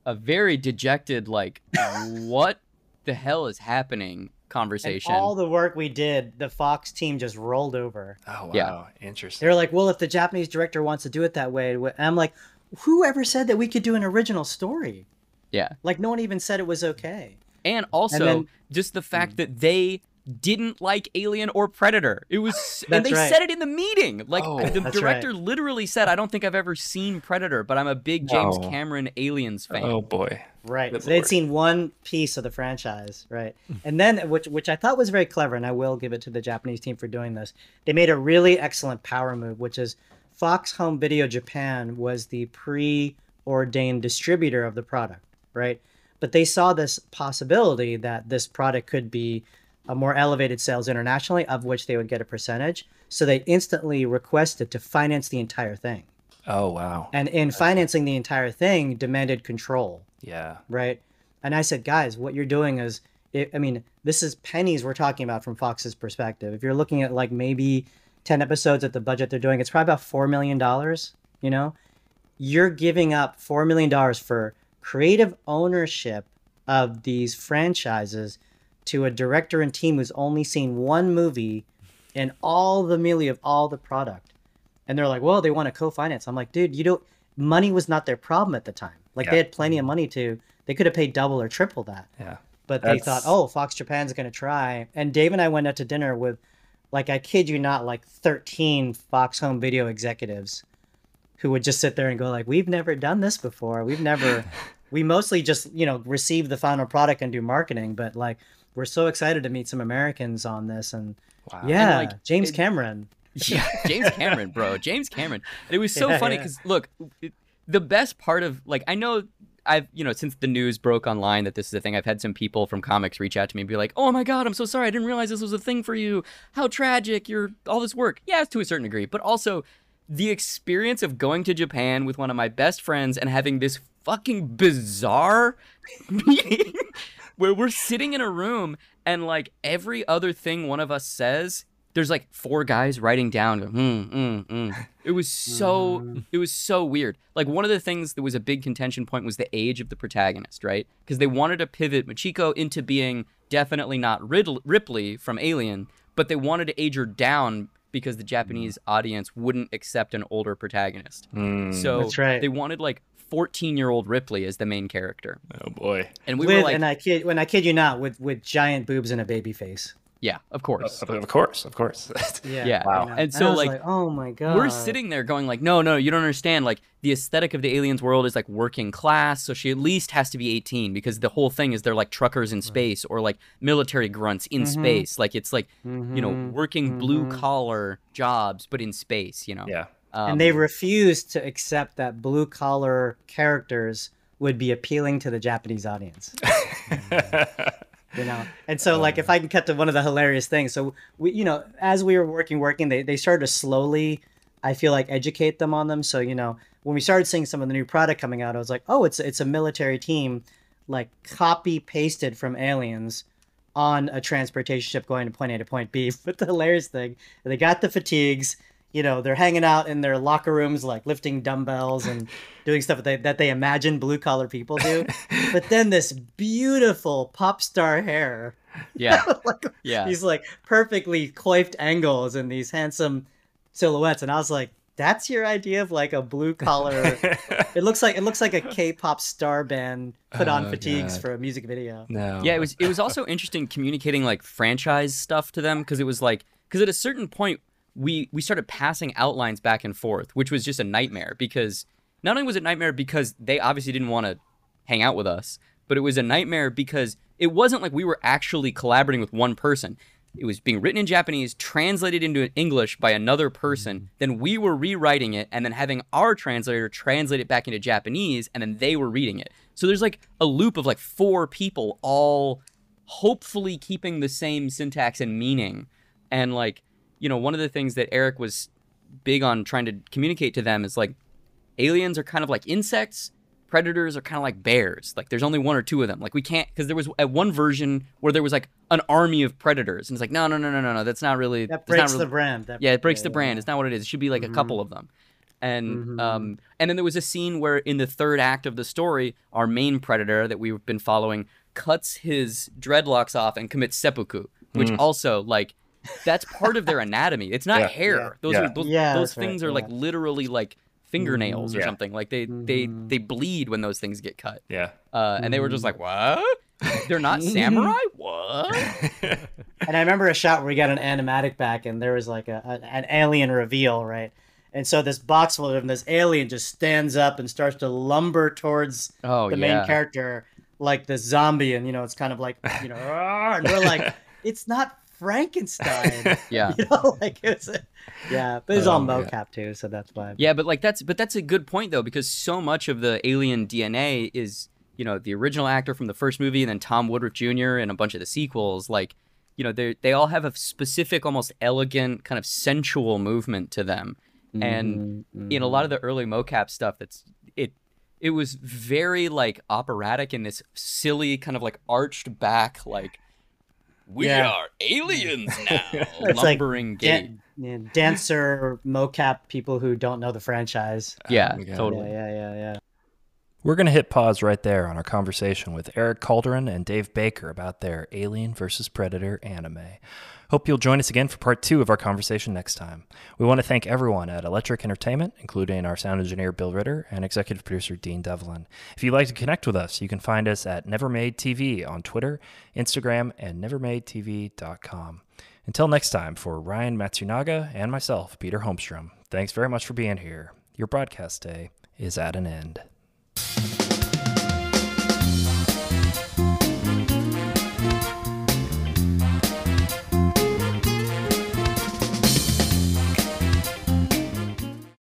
S3: a very dejected like what the hell is happening
S4: And
S3: conversation.
S4: all the work we did, the Fox team just rolled over.
S1: Oh wow,
S3: Yeah.
S1: interesting.
S4: They're like, well, if the Japanese director wants to do it that way, and I'm like, whoever said that we could do an original story?
S3: yeah.
S4: Like, no one even said it was okay.
S3: And also
S4: And then-
S3: just the fact hmm. that they didn't like Alien or Predator. It was and they
S4: right.
S3: said it in the meeting. Like
S1: Oh.
S3: the
S4: That's
S3: director literally said, I don't think I've ever seen Predator, but I'm a big James
S1: No.
S3: Cameron Aliens fan.
S1: Oh boy.
S4: Right.
S1: Good
S4: So they'd
S1: lord.
S4: seen one piece of the franchise, right? And then which which I thought was very clever, and I will give it to the Japanese team for doing this. They made a really excellent power move, which is Fox Home Video Japan was the pre-ordained distributor of the product, right? But they saw this possibility that this product could be a Uh, more elevated sales internationally, of which they would get a percentage. So they instantly requested to finance the entire thing.
S1: Oh wow.
S4: And in financing the entire thing, demanded control
S1: Yeah.
S4: right? And I said, guys, what you're doing is, it, I mean, this is pennies we're talking about from Fox's perspective. If you're looking at like maybe 10 episodes at the budget they're doing, it's probably about $4 million, you know? You're giving up $4 million for creative ownership of these franchises to a director and team who's only seen one movie and all the melee of all the product. And they're like, well, they want to co-finance. I'm like, dude, you don't. Money was not their problem at the time. Like they had plenty of money to. They could have paid double or triple that.
S1: Yeah.
S4: But they
S1: That's-
S4: thought, oh, Fox Japan's going to try. And Dave and I went out to dinner with, like, I kid you not, like 13 Fox Home Video executives, who would just sit there and go like, we've never done this before. We've never. we mostly just you know receive the final product and do marketing, but like we're so excited to meet some Americans on this and.
S1: Wow.
S4: Yeah,
S3: like,
S4: James
S3: it-
S4: Cameron.
S3: Yeah, James Cameron, bro. James Cameron. And it was so
S4: Yeah,
S3: funny
S4: yeah.
S3: because look, it- the best part of like I know I've you know since the news broke online that this is a thing, I've had some people from comics reach out to me and be like, "Oh my god, I'm so sorry. I didn't realize this was a thing for you. How tragic! You're all this work." Yeah, to a certain degree, but also the experience of going to Japan with one of my best friends and having this fucking bizarre meeting where we're sitting in a room and like every other thing one of us says there's like four guys writing down mm, mm, mm. it was so it was so weird like one of the things that was a big contention point was the age of the protagonist right because they wanted to pivot machiko into being definitely not Rid- ripley from alien but they wanted to age her down because the japanese audience wouldn't accept an older protagonist
S1: Mm.
S3: so
S4: That's right.
S3: they wanted like 14 year old ripley as the main character
S1: oh boy.
S3: and we
S4: with,
S3: were like
S4: and I kid when I kid you not, with with giant boobs and a baby face.
S3: yeah of course
S1: Of of course, of course.
S4: Yeah.
S3: Yeah.
S1: Wow.
S4: you.
S3: And so,
S4: I was
S3: like,
S4: oh my god,
S3: we're sitting there going like no no you don't understand like the aesthetic of the aliens world is like working class so she at least has to be 18 because the whole thing is they're like truckers in space or like military grunts in
S4: Mm-hmm.
S3: space like it's like you know working blue collar jobs but in space you know
S1: yeah.
S3: Um,
S4: and they refused to accept that blue collar characters would be appealing to the Japanese audience. you know? And so like if i can cut to one of the hilarious things so we you know as we were working working they, they started to slowly i feel like educate them on them. So you know when we started seeing some of the new product coming out i was like oh it's it's a military team like copy pasted from aliens on a transportation ship going to point a to point b. But the hilarious thing they got the fatigues you know they're hanging out in their locker rooms like lifting dumbbells and doing stuff that they, that they imagine blue collar people do but then this beautiful pop star hair
S3: Yeah.
S4: like
S3: Yeah.
S4: these like perfectly coiffed angles and these handsome silhouettes and i was like that's your idea of like a blue collar it looks like it looks like a k-pop star band put on
S1: Oh,
S4: fatigues
S1: God.
S4: for a music video
S1: no.
S3: Yeah, it was it was also interesting communicating like franchise stuff to them because it was like because at a certain point we we started passing outlines back and forth, which was just a nightmare because not only was it nightmare because they obviously didn't want to hang out with us, but it was a nightmare because it wasn't like we were actually collaborating with one person. It was being written in Japanese, translated into English by another person. Mm-hmm. Then we were rewriting it and then having our translator translate it back into Japanese, and then they were reading it. So there's like a loop of like four people all hopefully keeping the same syntax and meaning. And like, you know, one of the things that Eric was big on trying to communicate to them is like aliens are kind of like insects predators are kind of like bears like there's only one or two of them like we can't because there was at one version where there was like an army of predators and it's like no no no no no no that's not really
S4: that
S3: that's not
S4: breaks
S3: really-
S4: the brand that,
S3: yeah, it breaks the
S4: yeah,
S3: brand. It's not what it is. It should be like a couple of them. And
S4: Mhm.
S3: um and then there was a scene where in the third act of the story, our main predator that we've been following cuts his dreadlocks off and commits seppuku, which
S1: Mm.
S3: also like that's part of their anatomy. It's not
S1: Yeah.
S3: hair.
S4: Yeah.
S3: Those
S1: Yeah.
S3: are those,
S4: Yeah,
S3: those
S4: that's right,
S3: things are like
S4: yeah.
S3: literally like fingernails or
S1: Yeah.
S3: something. Like they they
S4: Mhm.
S3: they bleed when those things get cut.
S1: Yeah.
S3: Uh, and they were just like, "What? They're not samurai? What?"
S4: And I remember a shot where we got an animatic back, and there was like a, a an alien reveal, right? And so this box full of them, this alien just stands up and starts to lumber towards
S3: Oh
S4: the
S3: yeah.
S4: main character like the zombie, and you know it's kind of like you know, and we're like, it's not Frankenstein,
S3: Yeah.
S4: you know, like it's a, yeah, but it's all
S1: Oh, yeah.
S4: mocap too, so that's why.
S3: Yeah, but like that's but that's a good point though because so much of the alien DNA is you know the original actor from the first movie and then Tom Woodruff Jr. and a bunch of the sequels like you know they they all have a specific almost elegant kind of sensual movement to them and
S4: Mhm,
S3: in a lot of the early mocap stuff that's it it was very like operatic in this silly kind of like arched back like we
S4: Yeah.
S3: are aliens now
S4: It's like
S3: lumbering gait
S4: Dan- yeah, dancer mocap people who don't know the franchise.
S3: Oh yeah
S1: Oh my
S3: totally
S4: Yeah, yeah, yeah, yeah.
S1: We're going to hit pause right there on our conversation with Eric Calderon and Dave Baker about their Alien vs. Predator anime. Hope you'll join us again for part two of our conversation next time. We want to thank everyone at Electric Entertainment, including our sound engineer Bill Ritter and executive producer Dean Devlin. If you'd like to connect with us, you can find us at Nevermade TV on Twitter, Instagram, and nevermadetv.com. Until next time, for Ryan Matsunaga and myself, Peter Holmstrom, thanks very much for being here. Your broadcast day is at an end.